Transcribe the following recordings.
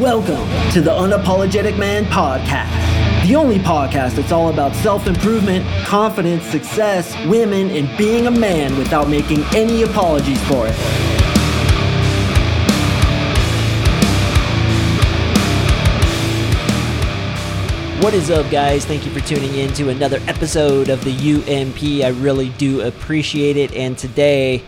Welcome to the Unapologetic Man Podcast, the only podcast that's all about self improvement, confidence, success, women, and being a man without making any apologies for it. What is up, guys? Thank you for tuning in to another episode of the UMP. I really do appreciate it. And today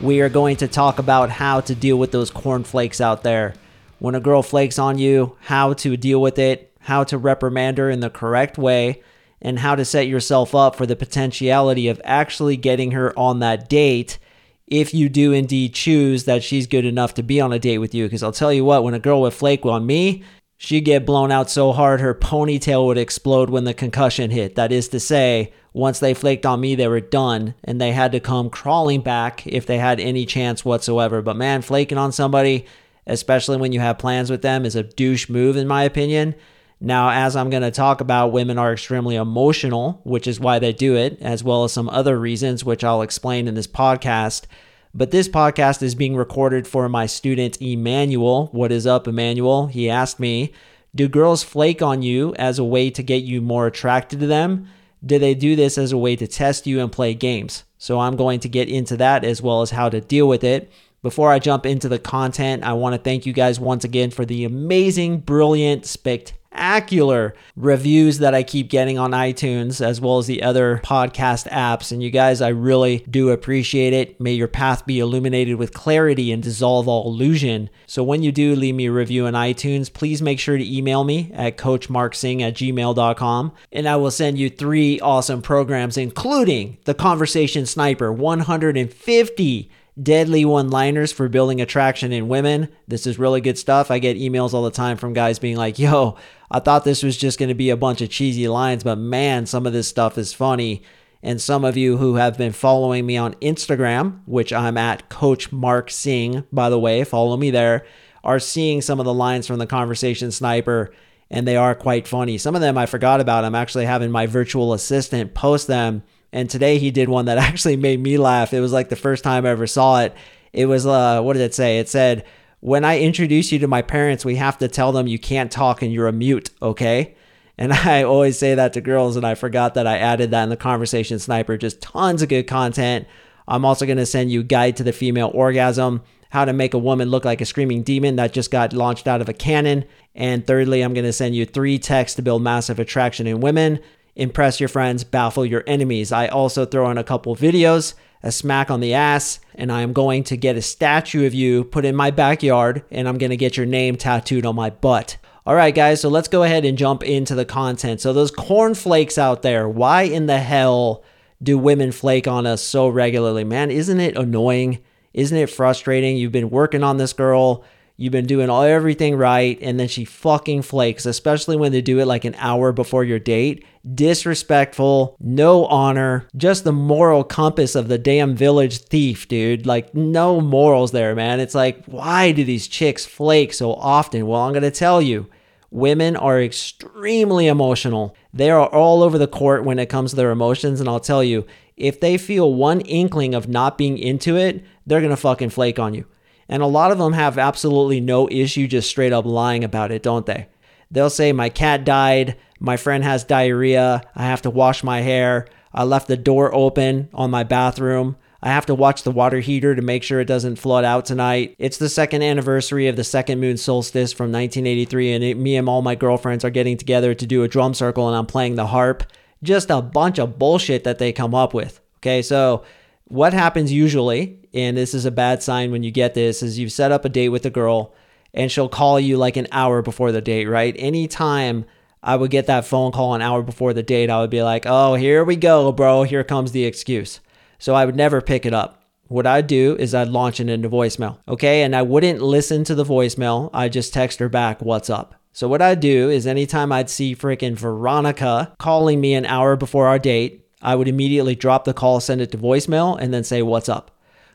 we are going to talk about how to deal with those cornflakes out there when a girl flakes on you, how to deal with it, how to reprimand her in the correct way, and how to set yourself up for the potentiality of actually getting her on that date if you do indeed choose that she's good enough to be on a date with you. Because I'll tell you what, when a girl would flake on me, she'd get blown out so hard her ponytail would explode when the concussion hit. That is to say, once they flaked on me, they were done and they had to come crawling back if they had any chance whatsoever. But man, flaking on somebody, especially when you have plans with them, is a douche move, in my opinion. Now, as I'm going to talk about, women are extremely emotional, which is why they do it, as well as some other reasons, which I'll explain in this podcast. But this podcast is being recorded for my student Emmanuel. What is up, Emmanuel? He asked me, Do girls flake on you as a way to get you more attracted to them? Do they do this as a way to test you and play games? So I'm going to get into that as well as how to deal with it. Before I jump into the content, I want to thank you guys once again for the amazing, brilliant, spectacular reviews that I keep getting on iTunes as well as the other podcast apps. And you guys, I really do appreciate it. May your path be illuminated with clarity and dissolve all illusion. So when you do leave me a review on iTunes, please make sure to email me at coachmarksing at gmail.com and I will send you three awesome programs, including the Conversation Sniper 150 deadly one liners for building attraction in women. This is really good stuff. I get emails all the time from guys being like, yo, I thought this was just going to be a bunch of cheesy lines, but man, some of this stuff is funny. And some of you who have been following me on Instagram, which I'm at Coach Mark Sing, by the way, follow me there, are seeing some of the lines from the Conversation Sniper, and they are quite funny. Some of them I forgot about. I'm actually having my virtual assistant post them and today he did one that actually made me laugh. It was like the first time I ever saw it. It was uh what did it say? It said, "When I introduce you to my parents, we have to tell them you can't talk and you're a mute, okay?" And I always say that to girls and I forgot that I added that in the conversation sniper. Just tons of good content. I'm also going to send you guide to the female orgasm, how to make a woman look like a screaming demon that just got launched out of a cannon. And thirdly, I'm going to send you three texts to build massive attraction in women impress your friends, baffle your enemies. I also throw in a couple videos, a smack on the ass, and I am going to get a statue of you put in my backyard, and I'm going to get your name tattooed on my butt. All right, guys, so let's go ahead and jump into the content. So, those cornflakes out there, why in the hell do women flake on us so regularly? Man, isn't it annoying? Isn't it frustrating? You've been working on this girl You've been doing all everything right, and then she fucking flakes, especially when they do it like an hour before your date. Disrespectful, no honor, just the moral compass of the damn village thief, dude. Like, no morals there, man. It's like, why do these chicks flake so often? Well, I'm gonna tell you. Women are extremely emotional. They are all over the court when it comes to their emotions. And I'll tell you, if they feel one inkling of not being into it, they're going to fucking flake on you. And a lot of them have absolutely no issue just straight up lying about it, don't they? They'll say, My cat died. My friend has diarrhea. I have to wash my hair. I left the door open on my bathroom. I have to watch the water heater to make sure it doesn't flood out tonight. It's the second anniversary of the second moon solstice from 1983, and it, me and all my girlfriends are getting together to do a drum circle, and I'm playing the harp. Just a bunch of bullshit that they come up with. Okay, so what happens usually, and this is a bad sign when you get this, is you've set up a date with a girl and she'll call you like an hour before the date, right? Anytime I would get that phone call an hour before the date, I would be like, oh, here we go, bro. Here comes the excuse. So I would never pick it up. What I'd do is I'd launch it into voicemail, okay? And I wouldn't listen to the voicemail. I'd just text her back, what's up? So what I'd do is anytime I'd see freaking Veronica calling me an hour before our date, I would immediately drop the call, send it to voicemail, and then say, What's up?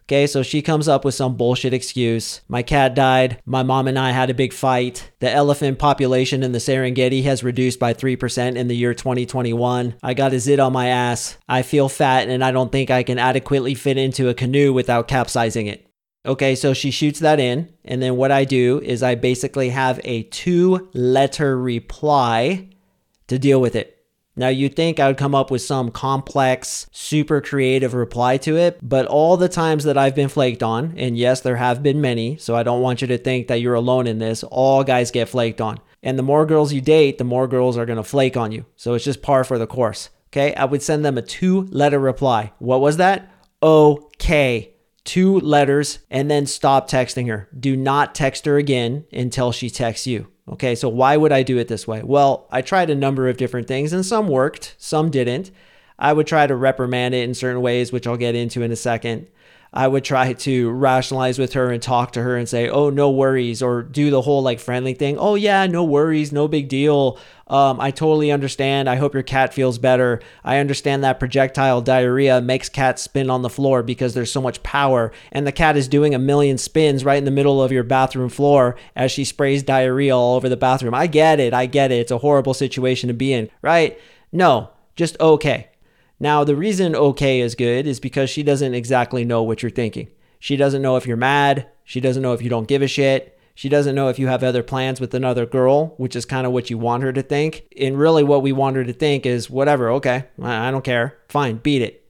Okay, so she comes up with some bullshit excuse. My cat died. My mom and I had a big fight. The elephant population in the Serengeti has reduced by 3% in the year 2021. I got a zit on my ass. I feel fat and I don't think I can adequately fit into a canoe without capsizing it. Okay, so she shoots that in. And then what I do is I basically have a two letter reply to deal with it. Now, you'd think I would come up with some complex, super creative reply to it, but all the times that I've been flaked on, and yes, there have been many, so I don't want you to think that you're alone in this, all guys get flaked on. And the more girls you date, the more girls are gonna flake on you. So it's just par for the course. Okay, I would send them a two letter reply. What was that? Okay. Two letters and then stop texting her. Do not text her again until she texts you. Okay, so why would I do it this way? Well, I tried a number of different things and some worked, some didn't. I would try to reprimand it in certain ways, which I'll get into in a second. I would try to rationalize with her and talk to her and say, "Oh, no worries," or do the whole like friendly thing. "Oh yeah, no worries, no big deal. Um, I totally understand. I hope your cat feels better. I understand that projectile diarrhea makes cats spin on the floor because there's so much power, and the cat is doing a million spins right in the middle of your bathroom floor as she sprays diarrhea all over the bathroom. I get it. I get it. It's a horrible situation to be in, right? No, just okay. Now, the reason okay is good is because she doesn't exactly know what you're thinking. She doesn't know if you're mad. She doesn't know if you don't give a shit. She doesn't know if you have other plans with another girl, which is kind of what you want her to think. And really, what we want her to think is whatever, okay, I don't care. Fine, beat it.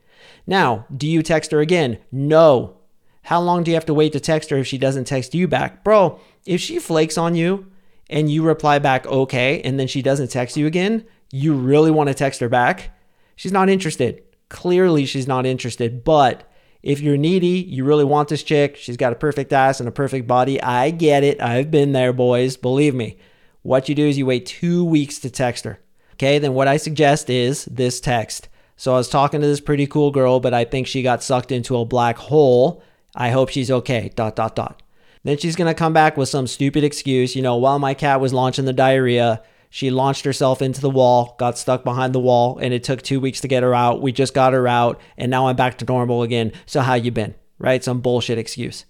Now, do you text her again? No. How long do you have to wait to text her if she doesn't text you back? Bro, if she flakes on you and you reply back okay and then she doesn't text you again, you really want to text her back? She's not interested. Clearly, she's not interested. But if you're needy, you really want this chick, she's got a perfect ass and a perfect body. I get it. I've been there, boys. Believe me. What you do is you wait two weeks to text her. Okay, then what I suggest is this text. So I was talking to this pretty cool girl, but I think she got sucked into a black hole. I hope she's okay. Dot, dot, dot. Then she's to come back with some stupid excuse. You know, while my cat was launching the diarrhea, she launched herself into the wall, got stuck behind the wall, and it took two weeks to get her out. We just got her out, and now I'm back to normal again. So how you been? Right? Some bullshit excuse.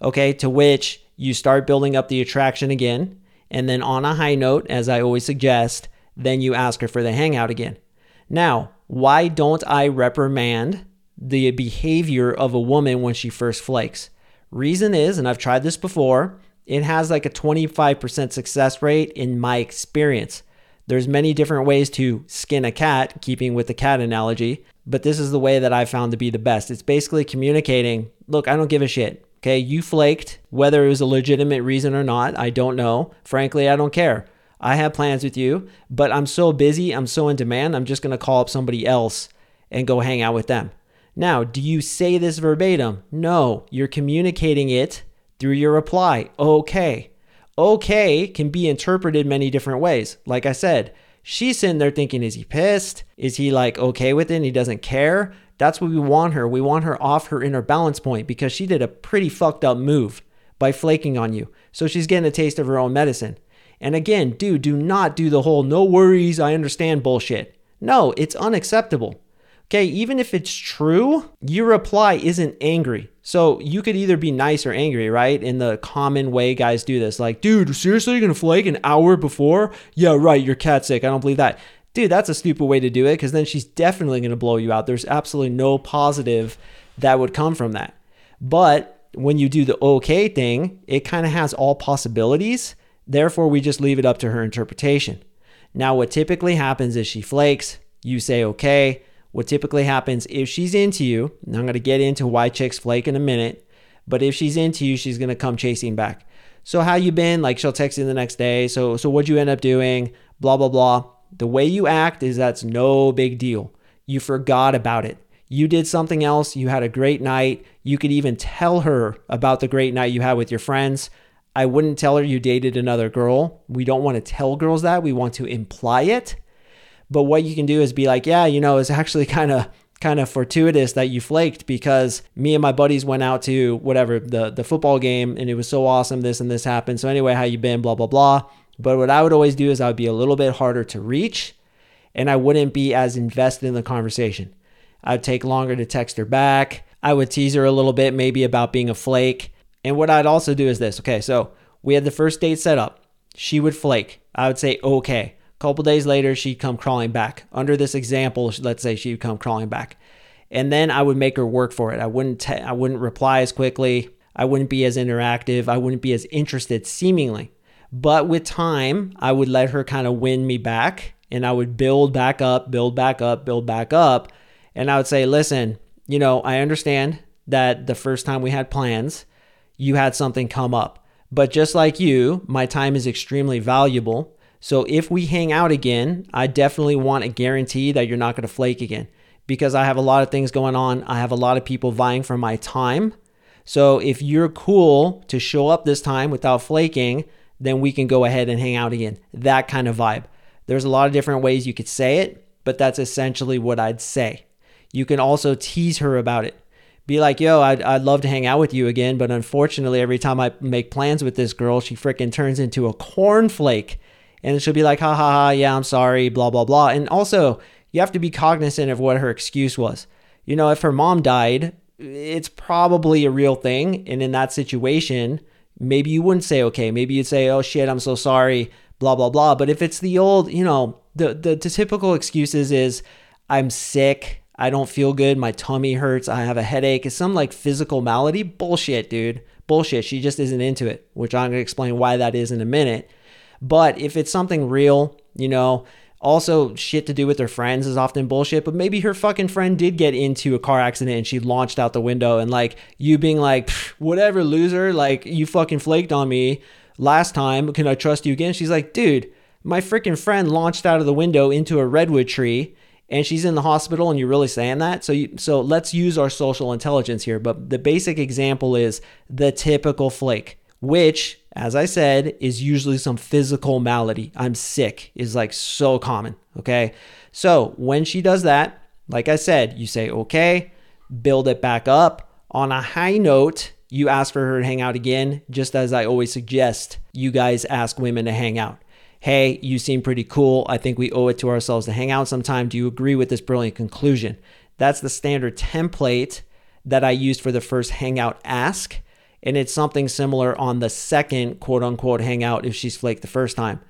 Okay, to which you start building up the attraction again, and then on a high note, as I always suggest, then you ask her for the hangout again. Now, why don't I reprimand the behavior of a woman when she first flakes? Reason is, and I've tried this before, it has like a 25% success rate in my experience. There's many different ways to skin a cat, keeping with the cat analogy, but this is the way that I found to be the best. It's basically communicating, look, I don't give a shit. Okay, you flaked, whether it was a legitimate reason or not, I don't know. Frankly, I don't care. I have plans with you, but I'm so busy, I'm so in demand, I'm just to call up somebody else and go hang out with them. Now, do you say this verbatim? No, you're communicating it through your reply. Okay. Okay can be interpreted many different ways. Like I said, she's sitting there thinking, is he pissed? Is he like okay with it and he doesn't care? That's what we want her. We want her off her inner balance point because she did a pretty fucked up move by flaking on you. So she's getting a taste of her own medicine. And again, dude, do not do the whole no worries, I understand bullshit. No, it's unacceptable. Okay, even if it's true, your reply isn't angry. So you could either be nice or angry, right? In the common way guys do this. Like, dude, seriously, you're gonna flake an hour before? Yeah, right, your cat's sick. I don't believe that. Dude, that's a stupid way to do it because then she's definitely gonna blow you out. There's absolutely no positive that would come from that. But when you do the okay thing, it kind of has all possibilities. Therefore, we just leave it up to her interpretation. Now, what typically happens is she flakes, you say okay what typically happens if she's into you, and I'm going to get into why chicks flake in a minute, but if she's into you, she's going to come chasing back. So how you been? Like she'll text you the next day. So so what'd you end up doing? Blah blah blah. The way you act is that's no big deal. You forgot about it. You did something else. You had a great night. You could even tell her about the great night you had with your friends. I wouldn't tell her you dated another girl. We don't want to tell girls that. We want to imply it. But what you can do is be like, yeah, you know, it's actually kind of kind of fortuitous that you flaked because me and my buddies went out to whatever the the football game and it was so awesome this and this happened. So anyway, how you been? Blah blah blah. But what I would always do is I would be a little bit harder to reach and I wouldn't be as invested in the conversation. I'd take longer to text her back. I would tease her a little bit, maybe about being a flake. And what I'd also do is this. Okay, so we had the first date set up. She would flake. I would say, okay couple days later, she'd come crawling back. Under this example, let's say she'd come crawling back. And then I would make her work for it. I wouldn't I wouldn't reply as quickly. I wouldn't be as interactive. I wouldn't be as interested, seemingly. But with time, I would let her kind of win me back and I would build back up, build back up, build back up. And I would say, listen, you know, I understand that the first time we had plans, you had something come up. But just like you, my time is extremely valuable. So if we hang out again, I definitely want a guarantee that you're not going to flake again because I have a lot of things going on. I have a lot of people vying for my time. So if you're cool to show up this time without flaking, then we can go ahead and hang out again. That kind of vibe. There's a lot of different ways you could say it, but that's essentially what I'd say. You can also tease her about it. Be like, yo, I'd, I'd love to hang out with you again, but unfortunately, every time I make plans with this girl, she freaking turns into a cornflake. And she'll be like, ha ha ha, yeah, I'm sorry, blah, blah, blah. And also, you have to be cognizant of what her excuse was. You know, if her mom died, it's probably a real thing. And in that situation, maybe you wouldn't say okay. Maybe you'd say, "Oh shit, I'm so sorry," blah blah blah. But if it's the old, you know, the the, the typical excuses is, "I'm sick." I don't feel good. My tummy hurts. I have a headache. It's some like physical malady. Bullshit, dude. Bullshit. She just isn't into it, which I'm going to explain why that is in a minute. But if it's something real, you know, also, shit to do with her friends is often bullshit, but maybe her fucking friend did get into a car accident and she launched out the window. And like you being like, whatever, loser, like you fucking flaked on me last time. Can I trust you again? She's like, dude, my freaking friend launched out of the window into a redwood tree and she's in the hospital and you're really saying that so you, so let's use our social intelligence here but the basic example is the typical flake which, as I said, is usually some physical malady. I'm sick is like so common. Okay. So when she does that, like I said, you say, okay, build it back up. On a high note, you ask for her to hang out again, just as I always suggest you guys ask women to hang out. Hey, you seem pretty cool. I think we owe it to ourselves to hang out sometime. Do you agree with this brilliant conclusion? That's the standard template that I used for the first hangout ask. And it's something similar on the second quote unquote hangout if she's flaked the first time.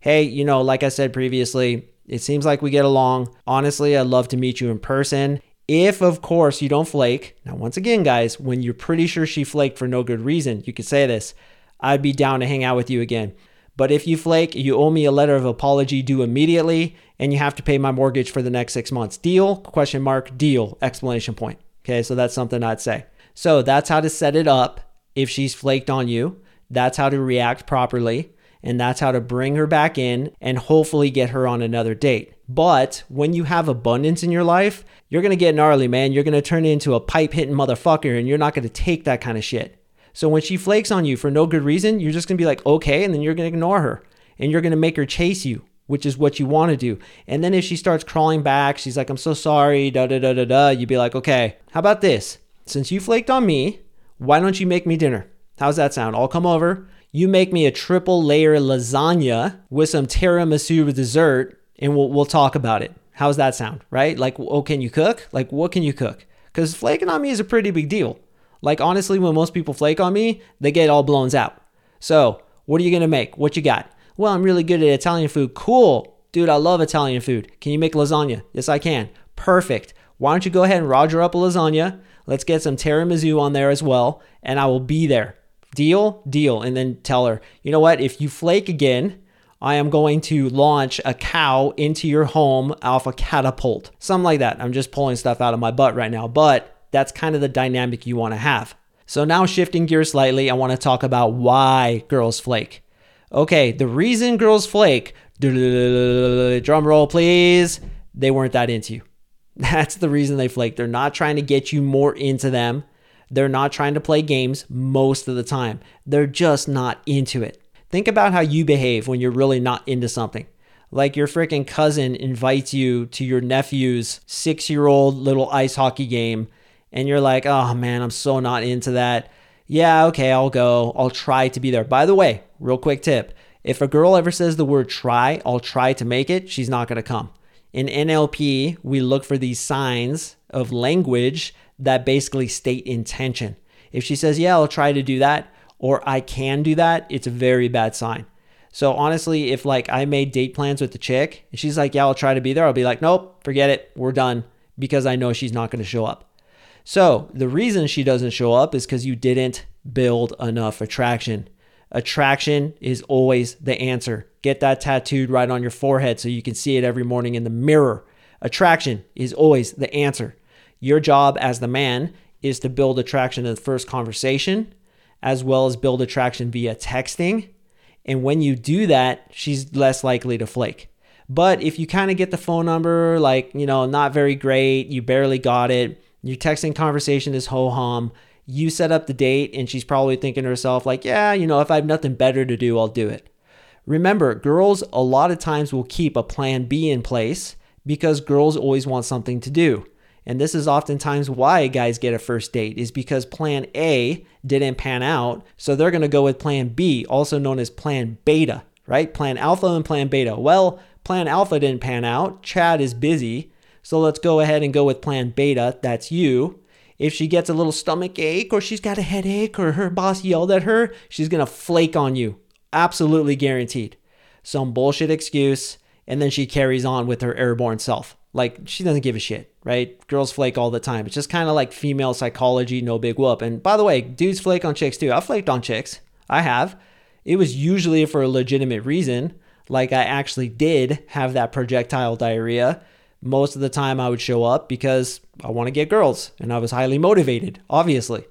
Hey, you know, like I said previously, it seems like we get along. Honestly, I'd love to meet you in person. If, of course, you don't flake, now, once again, guys, when you're pretty sure she flaked for no good reason, you could say this I'd be down to hang out with you again. But if you flake, you owe me a letter of apology due immediately, and you have to pay my mortgage for the next six months. Deal? Question mark. Deal. Explanation point. Okay, so that's something I'd say. So that's how to set it up if she's flaked on you. That's how to react properly. And that's how to bring her back in and hopefully get her on another date. But when you have abundance in your life, you're to get gnarly, man. You're to turn into a pipe hitting motherfucker and you're not to take that kind of shit. So when she flakes on you for no good reason, you're just to be like, okay. And then you're to ignore her and you're to make her chase you, which is what you want to do. And then if she starts crawling back, she's like, I'm so sorry, da da da da da. You'd be like, okay, how about this? Since you flaked on me, why don't you make me dinner? How's that sound? I'll come over. You make me a triple layer lasagna with some tiramisu dessert, and we'll, we'll talk about it. How's that sound? Right? Like, oh, can you cook? Like, what can you cook? Because flaking on me is a pretty big deal. Like, honestly, when most people flake on me, they get all blown out. So, what are you going to make? What you got? Well, I'm really good at Italian food. Cool. Dude, I love Italian food. Can you make lasagna? Yes, I can. Perfect. Why don't you go ahead and roger up a lasagna? Let's get some tiramisu on there as well, and I will be there. Deal? Deal. And then tell her, you know what? If you flake again, I am going to launch a cow into your home off a catapult. Something like that. I'm just pulling stuff out of my butt right now, but that's kind of the dynamic you want to have. So now shifting gears slightly, I want to talk about why girls flake. Okay, the reason girls flake, drum roll please, they weren't that into you. That's the reason they flake. They're not trying to get you more into them. They're not trying to play games most of the time. They're just not into it. Think about how you behave when you're really not into something. Like your freaking cousin invites you to your nephew's six year old little ice hockey game, and you're like, oh man, I'm so not into that. Yeah, okay, I'll go. I'll try to be there. By the way, real quick tip if a girl ever says the word try, I'll try to make it, she's not gonna come. In NLP, we look for these signs of language that basically state intention. If she says, Yeah, I'll try to do that, or I can do that, it's a very bad sign. So honestly, if like I made date plans with the chick and she's like, Yeah, I'll try to be there, I'll be like, Nope, forget it, we're done because I know she's not going to show up. So the reason she doesn't show up is because you didn't build enough attraction. Attraction is always the answer. Get that tattooed right on your forehead so you can see it every morning in the mirror. Attraction is always the answer. Your job as the man is to build attraction in the first conversation, as well as build attraction via texting. And when you do that, she's less likely to flake. But if you kind of get the phone number, like, you know, not very great, you barely got it, your texting conversation is ho hum, you set up the date, and she's probably thinking to herself, like, yeah, you know, if I have nothing better to do, I'll do it. Remember, girls a lot of times will keep a plan B in place because girls always want something to do. And this is oftentimes why guys get a first date is because plan A didn't pan out, so they're going to go with plan B, also known as plan beta, right? Plan alpha and plan beta. Well, plan alpha didn't pan out. Chad is busy. So let's go ahead and go with plan beta. That's you. If she gets a little stomach ache or she's got a headache or her boss yelled at her, she's going to flake on you. Absolutely guaranteed. Some bullshit excuse. And then she carries on with her airborne self. Like she doesn't give a shit, right? Girls flake all the time. It's just kind of like female psychology, no big whoop. And by the way, dudes flake on chicks too. I've flaked on chicks. I have. It was usually for a legitimate reason. Like I actually did have that projectile diarrhea. Most of the time I would show up because I want to get girls and I was highly motivated, obviously.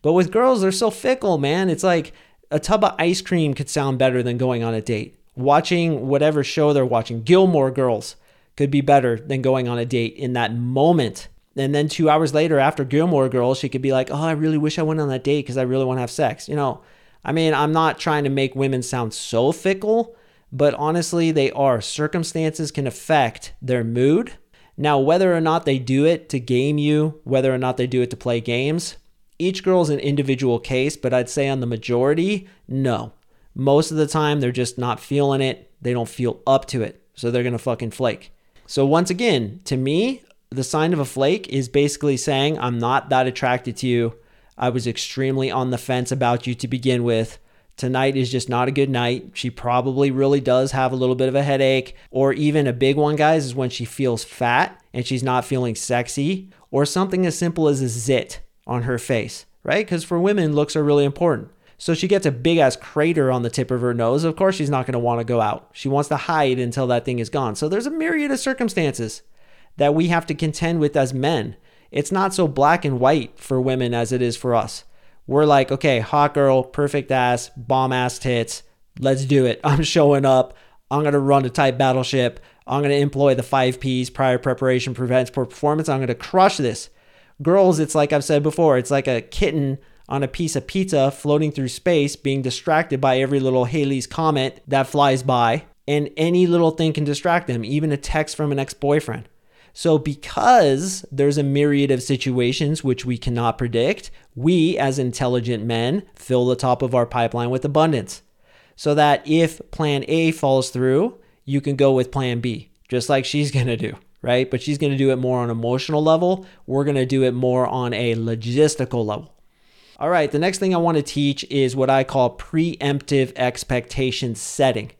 But with girls, they're so fickle, man. It's like a tub of ice cream could sound better than going on a date. Watching whatever show they're watching, Gilmore Girls could be better than going on a date in that moment. And then two hours later, after Gilmore Girls, she could be like, Oh, I really wish I went on that date because I really want to have sex. You know, I mean, I'm not trying to make women sound so fickle, but honestly, they are. Circumstances can affect their mood. Now, whether or not they do it to game you, whether or not they do it to play games, each girl is an individual case, but I'd say on the majority, no. Most of the time, they're just not feeling it. They don't feel up to it. So they're going to fucking flake. So, once again, to me, the sign of a flake is basically saying, I'm not that attracted to you. I was extremely on the fence about you to begin with. Tonight is just not a good night. She probably really does have a little bit of a headache, or even a big one, guys, is when she feels fat and she's not feeling sexy, or something as simple as a zit on her face, right? Because for women, looks are really important. So she gets a big ass crater on the tip of her nose. Of course, she's not going to want to go out. She wants to hide until that thing is gone. So there's a myriad of circumstances that we have to contend with as men. It's not so black and white for women as it is for us. We're like, okay, hot girl, perfect ass, bomb ass tits. Let's do it. I'm showing up. I'm going to run a tight battleship. I'm going to employ the five P's prior preparation prevents poor performance. I'm going to crush this. Girls, it's like I've said before, it's like a kitten on a piece of pizza floating through space, being distracted by every little Halley's Comet that flies by. And any little thing can distract them, even a text from an ex boyfriend. So, because there's a myriad of situations which we cannot predict, we as intelligent men fill the top of our pipeline with abundance. So that if plan A falls through, you can go with plan B, just like she's gonna do, right? But she's gonna do it more on emotional level. We're gonna do it more on a logistical level. All right, the next thing I want to teach is what I call preemptive expectation setting.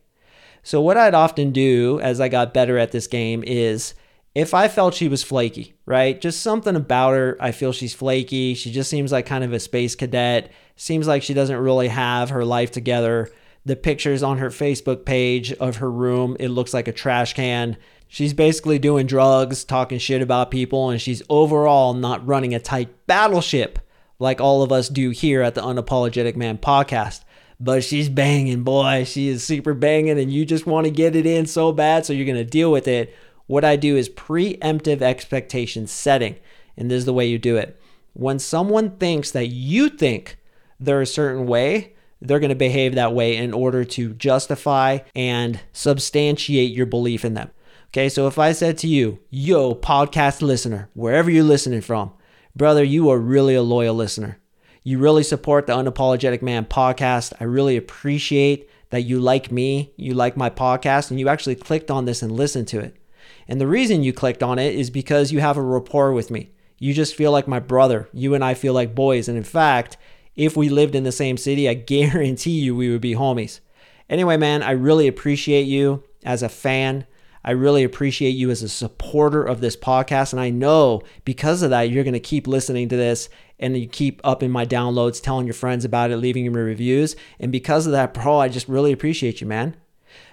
So, what I'd often do as I got better at this game is if I felt she was flaky, right? Just something about her, I feel she's flaky. She just seems like kind of a space cadet. Seems like she doesn't really have her life together. The pictures on her Facebook page of her room, it looks like a trash can. She's basically doing drugs, talking shit about people, and she's overall not running a tight battleship like all of us do here at the Unapologetic Man podcast. But she's banging, boy. She is super banging, and you just want to get it in so bad, so you're going to deal with it. What I do is preemptive expectation setting, and this is the way you do it. When someone thinks that you think they're a certain way, they're going to behave that way in order to justify and substantiate your belief in them. Okay, so if I said to you, yo, podcast listener, wherever you're listening from, brother, you are really a loyal listener. You really support the Unapologetic Man podcast. I really appreciate that you like me, you like my podcast, and you actually clicked on this and listened to it. And the reason you clicked on it is because you have a rapport with me. You just feel like my brother. You and I feel like boys. And in fact, if we lived in the same city, I guarantee you we would be homies. Anyway, man, I really appreciate you as a fan. I really appreciate you as a supporter of this podcast. And I know because of that, you're going to keep listening to this and you keep up in my downloads, telling your friends about it, leaving your reviews. And because of that, bro, I just really appreciate you, man.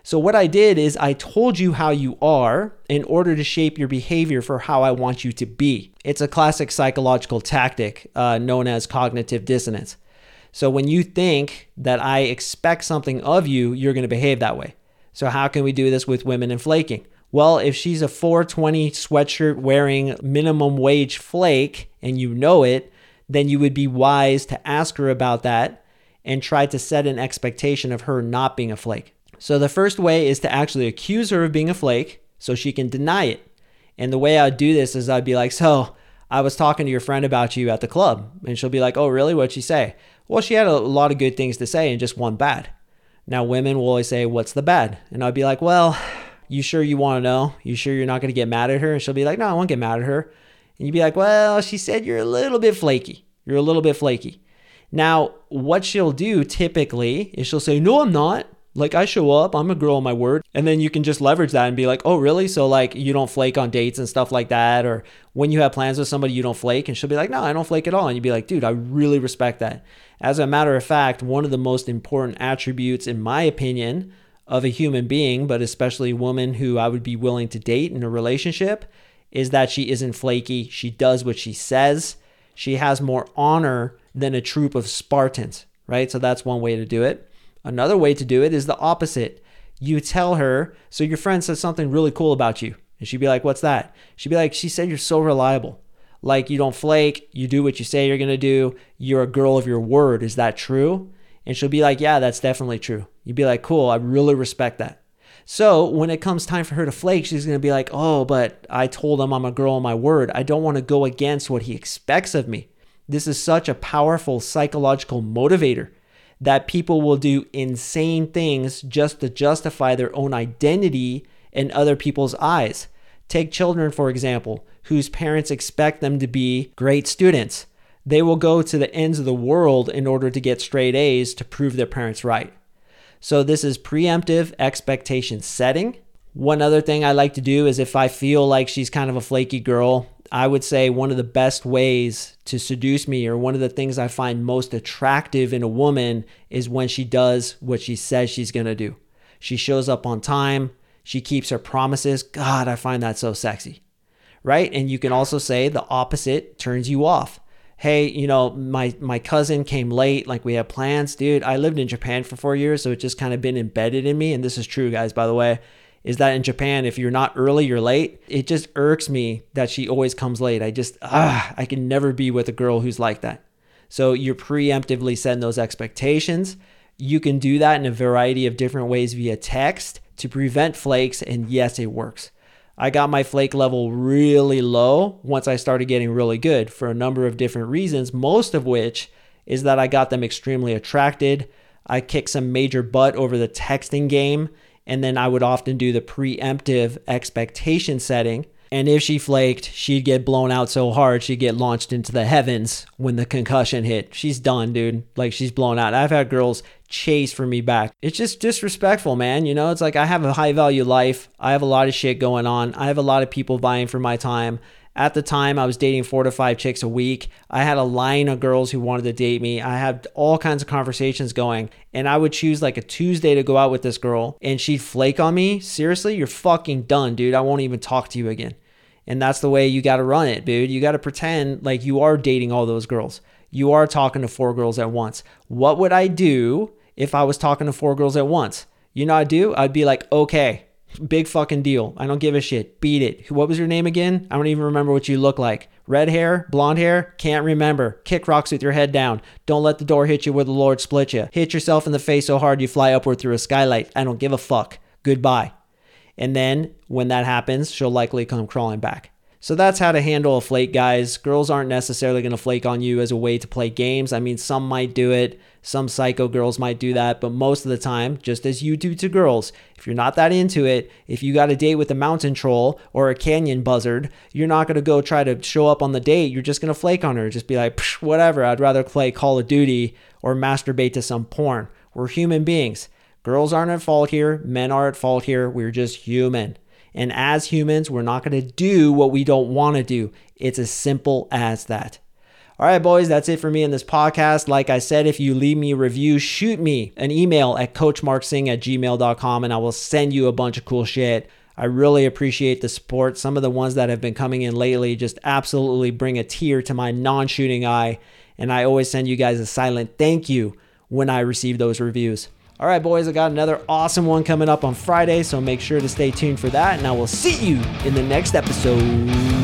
So, what I did is I told you how you are in order to shape your behavior for how I want you to be. It's a classic psychological tactic uh, known as cognitive dissonance. So, when you think that I expect something of you, you're going to behave that way. So, how can we do this with women and flaking? Well, if she's a 420 sweatshirt wearing minimum wage flake and you know it, then you would be wise to ask her about that and try to set an expectation of her not being a flake. So the first way is to actually accuse her of being a flake so she can deny it. And the way I'd do this is I'd be like, So I was talking to your friend about you at the club. And she'll be like, Oh, really? What'd she say? Well, she had a lot of good things to say and just one bad. Now, women will always say, What's the bad? And I'd be like, Well, you sure you want to know? You sure you're not going to get mad at her? And she'll be like, No, I won't get mad at her. And you'd be like, Well, she said you're a little bit flaky. You're a little bit flaky. Now, what she'll do typically is she'll say, No, I'm not. Like I show up, I'm a girl on my word. And then you can just leverage that and be like, oh, really? So like you don't flake on dates and stuff like that. Or when you have plans with somebody, you don't flake. And she'll be like, no, I don't flake at all. And you'd be like, dude, I really respect that. As a matter of fact, one of the most important attributes, in my opinion, of a human being, but especially a woman who I would be willing to date in a relationship, is that she isn't flaky. She does what she says. She has more honor than a troop of Spartans, right? So that's one way to do it. Another way to do it is the opposite. You tell her, so your friend says something really cool about you. And she'd be like, What's that? She'd be like, She said you're so reliable. Like you don't flake, you do what you say you're gonna do, you're a girl of your word. Is that true? And she'll be like, Yeah, that's definitely true. You'd be like, Cool, I really respect that. So when it comes time for her to flake, she's gonna be like, Oh, but I told him I'm a girl of my word. I don't wanna go against what he expects of me. This is such a powerful psychological motivator that people will do insane things just to justify their own identity in other people's eyes. Take children, for example, whose parents expect them to be great students. They will go to the ends of the world in order to get straight A's to prove their parents right. So, this is preemptive expectation setting. One other thing I like to do is if I feel like she's kind of a flaky girl, I would say one of the best ways to seduce me, or one of the things I find most attractive in a woman, is when she does what she says she's going to do. She shows up on time, she keeps her promises. God, I find that so sexy. Right? And you can also say the opposite turns you off. Hey, you know, my my cousin came late, like we had plans, dude. I lived in Japan for 4 years, so it's just kind of been embedded in me and this is true guys by the way is that in Japan, if you're not early, you're late. It just irks me that she always comes late. I just, ah, I can never be with a girl who's like that. So you're preemptively setting those expectations. You can do that in a variety of different ways via text to prevent flakes. And yes, it works. I got my flake level really low once I started getting really good for a number of different reasons, most of which is that I got them extremely attracted. I kicked some major butt over the texting game and then I would often do the preemptive expectation setting. And if she flaked, she'd get blown out so hard she'd get launched into the heavens when the concussion hit. She's done, dude. Like she's blown out. I've had girls chase for me back. It's just disrespectful, man. You know, it's like I have a high value life. I have a lot of shit going on. I have a lot of people vying for my time. At the time, I was dating four to five chicks a week. I had a line of girls who wanted to date me. I had all kinds of conversations going, and I would choose like a Tuesday to go out with this girl, and she'd flake on me. Seriously, you're fucking done, dude. I won't even talk to you again. And that's the way you got to run it, dude. You got to pretend like you are dating all those girls. You are talking to four girls at once. What would I do if I was talking to four girls at once? You know, I'd do? I'd be like, okay, Big fucking deal. I don't give a shit. Beat it. What was your name again? I don't even remember what you look like. Red hair? Blonde hair? Can't remember. Kick rocks with your head down. Don't let the door hit you where the Lord split you. Hit yourself in the face so hard you fly upward through a skylight. I don't give a fuck. Goodbye. And then when that happens, she'll likely come crawling back. So that's how to handle a flake, guys. Girls aren't necessarily going to flake on you as a way to play games. I mean, some might do it. Some psycho girls might do that, but most of the time, just as you do to girls, if you're not that into it, if you got a date with a mountain troll or a canyon buzzard, you're not going to go try to show up on the date. You're just going to flake on her. Just be like, whatever, I'd rather play Call of Duty or masturbate to some porn. We're human beings. Girls aren't at fault here. Men are at fault here. We're just human. And as humans, we're not going to do what we don't want to do. It's as simple as that. All right, boys, that's it for me in this podcast. Like I said, if you leave me a review, shoot me an email at coachmarksing at gmail.com and I will send you a bunch of cool shit. I really appreciate the support. Some of the ones that have been coming in lately just absolutely bring a tear to my non shooting eye. And I always send you guys a silent thank you when I receive those reviews. All right, boys, I got another awesome one coming up on Friday, so make sure to stay tuned for that. And I will see you in the next episode.